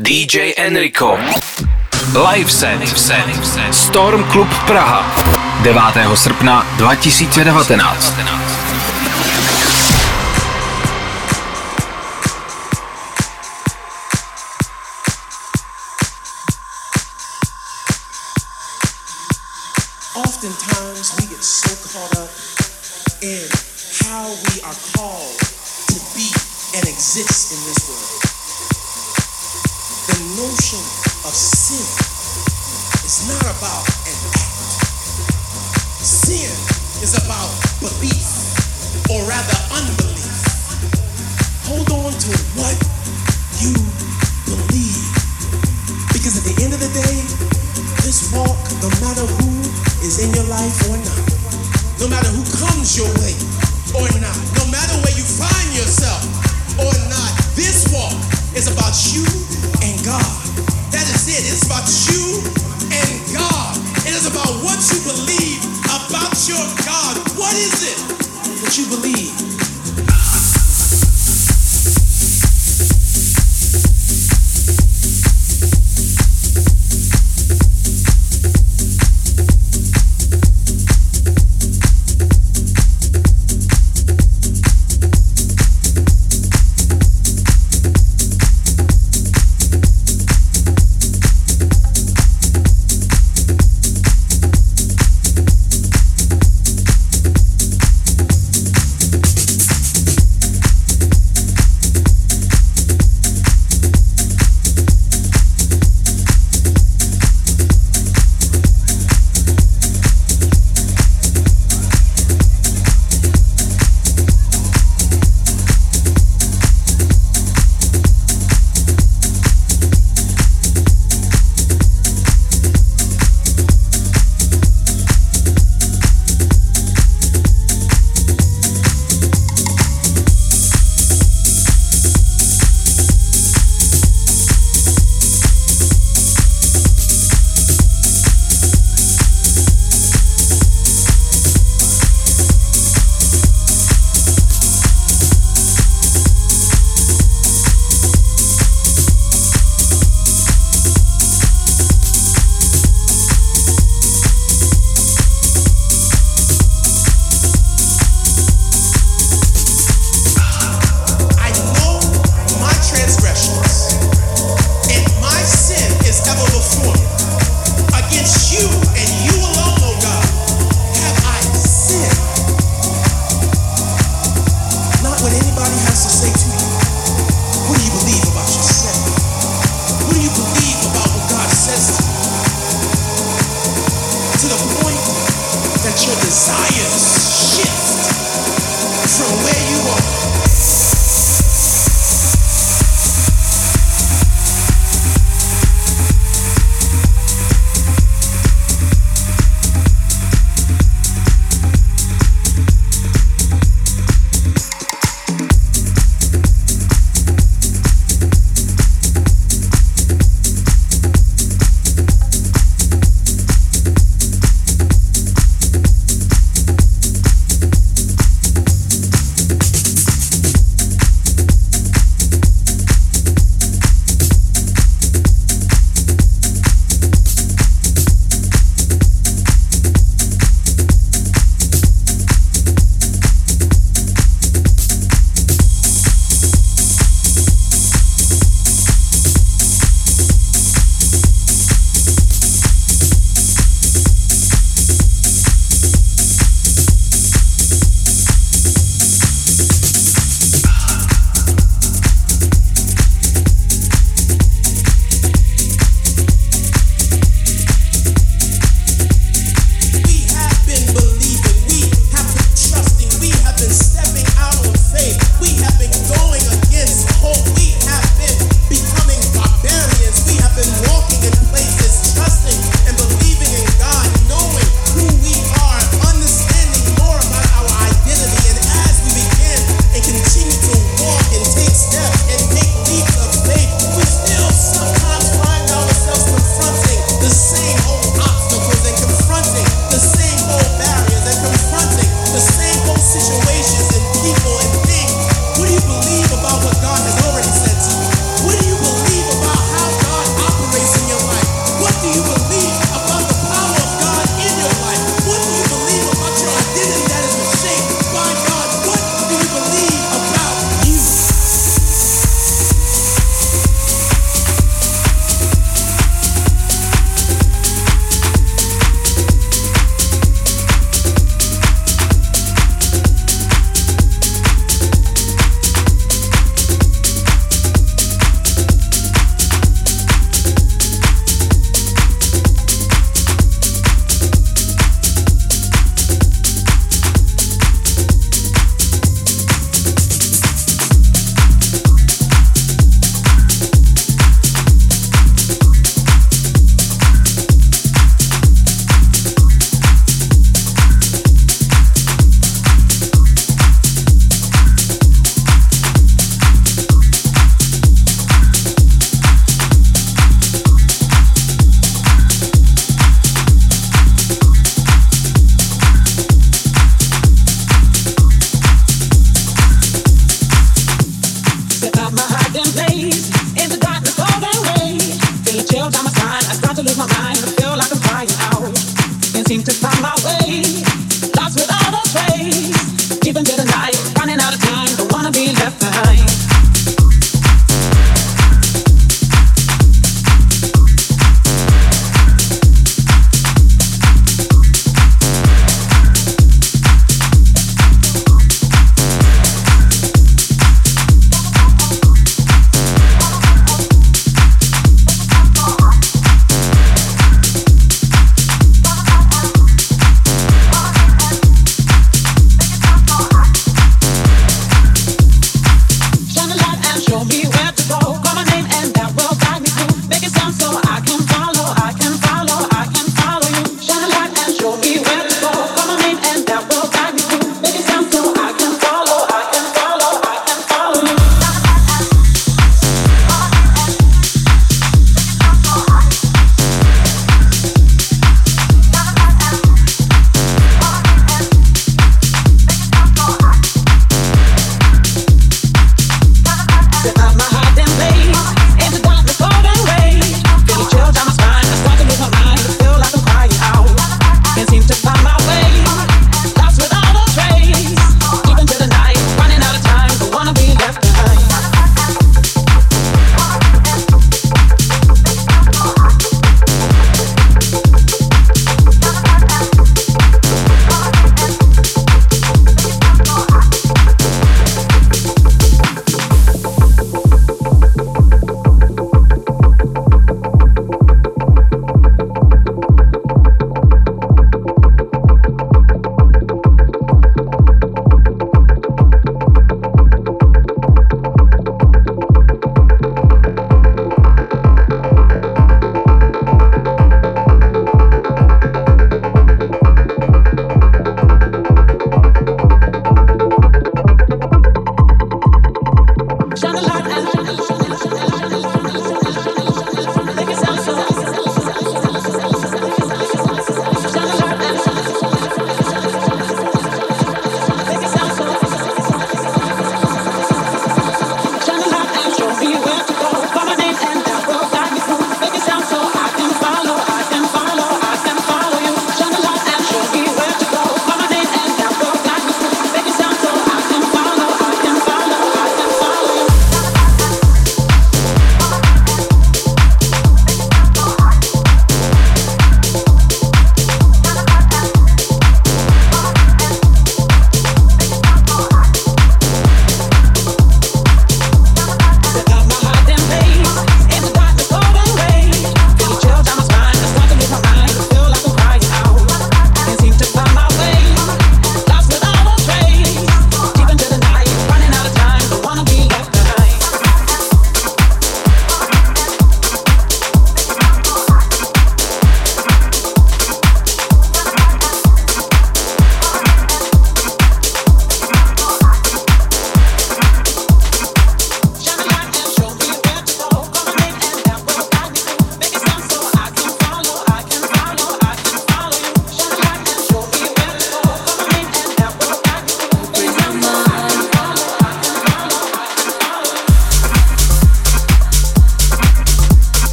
DJ Enrico. Live set. Storm Club Praha. 9. srpna 2019. Is in your life or not, no matter who comes your way or not, no matter where you find yourself or not, this walk is about you and God. That is it. It's about you and God. It is about what you believe about your God. What is it that you believe?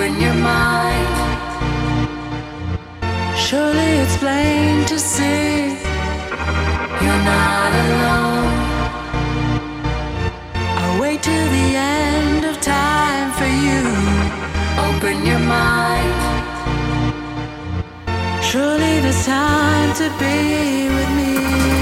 open your mind. Surely it's plain to see you're not alone. I'll wait till the end of time for you. Open your mind. Surely there's time to be with me.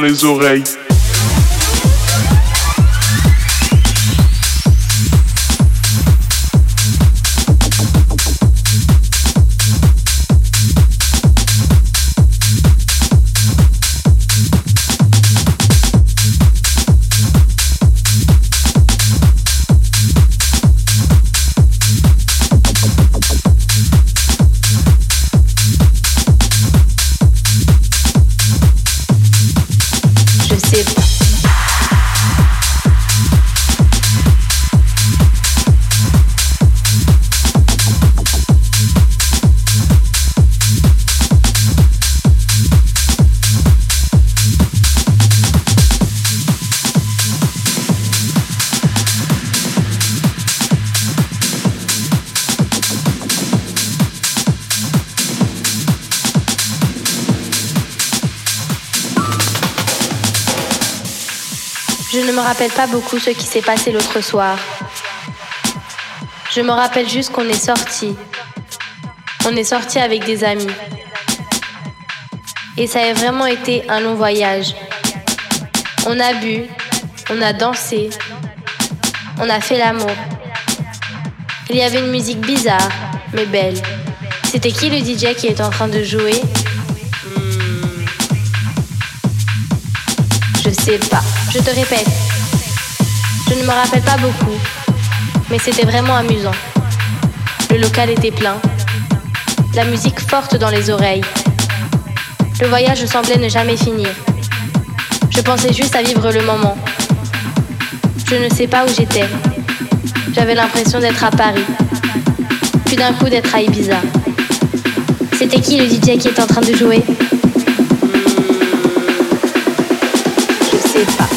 Les oreilles. Pas beaucoup ce qui s'est passé l'autre soir. Je me rappelle juste qu'on est sorti. On est sorti avec des amis. Et ça a vraiment été un long voyage. On a bu, on a dansé, on a fait l'amour. Il y avait une musique bizarre, mais belle. C'était qui le DJ qui est en train de jouer? Hmm. Je sais pas. Je te répète, je ne me rappelle pas beaucoup, mais c'était vraiment amusant. Le local était plein, la musique forte dans les oreilles. Le voyage semblait ne jamais finir. Je pensais juste à vivre le moment. Je ne sais pas où j'étais. J'avais l'impression d'être à Paris, puis d'un coup d'être à Ibiza. C'était qui le DJ qui est en train de jouer? Je sais pas.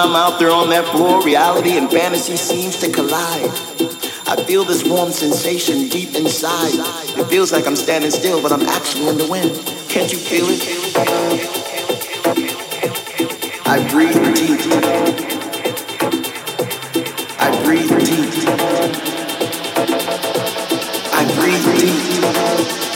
I'm out there on that floor, reality and fantasy seems to collide. I feel this warm sensation deep inside. It feels like I'm standing still, but I'm actually in the wind. Can't you feel it? I breathe deep. I breathe deep. I breathe deep.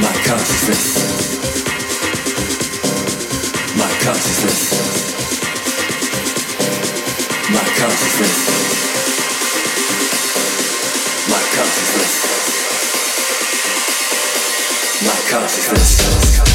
My consciousness. My consciousness. My consciousness. My consciousness. My consciousness.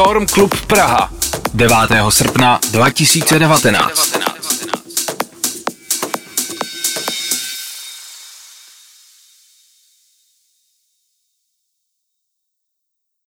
Storm Club Praha. 9. srpna 2019.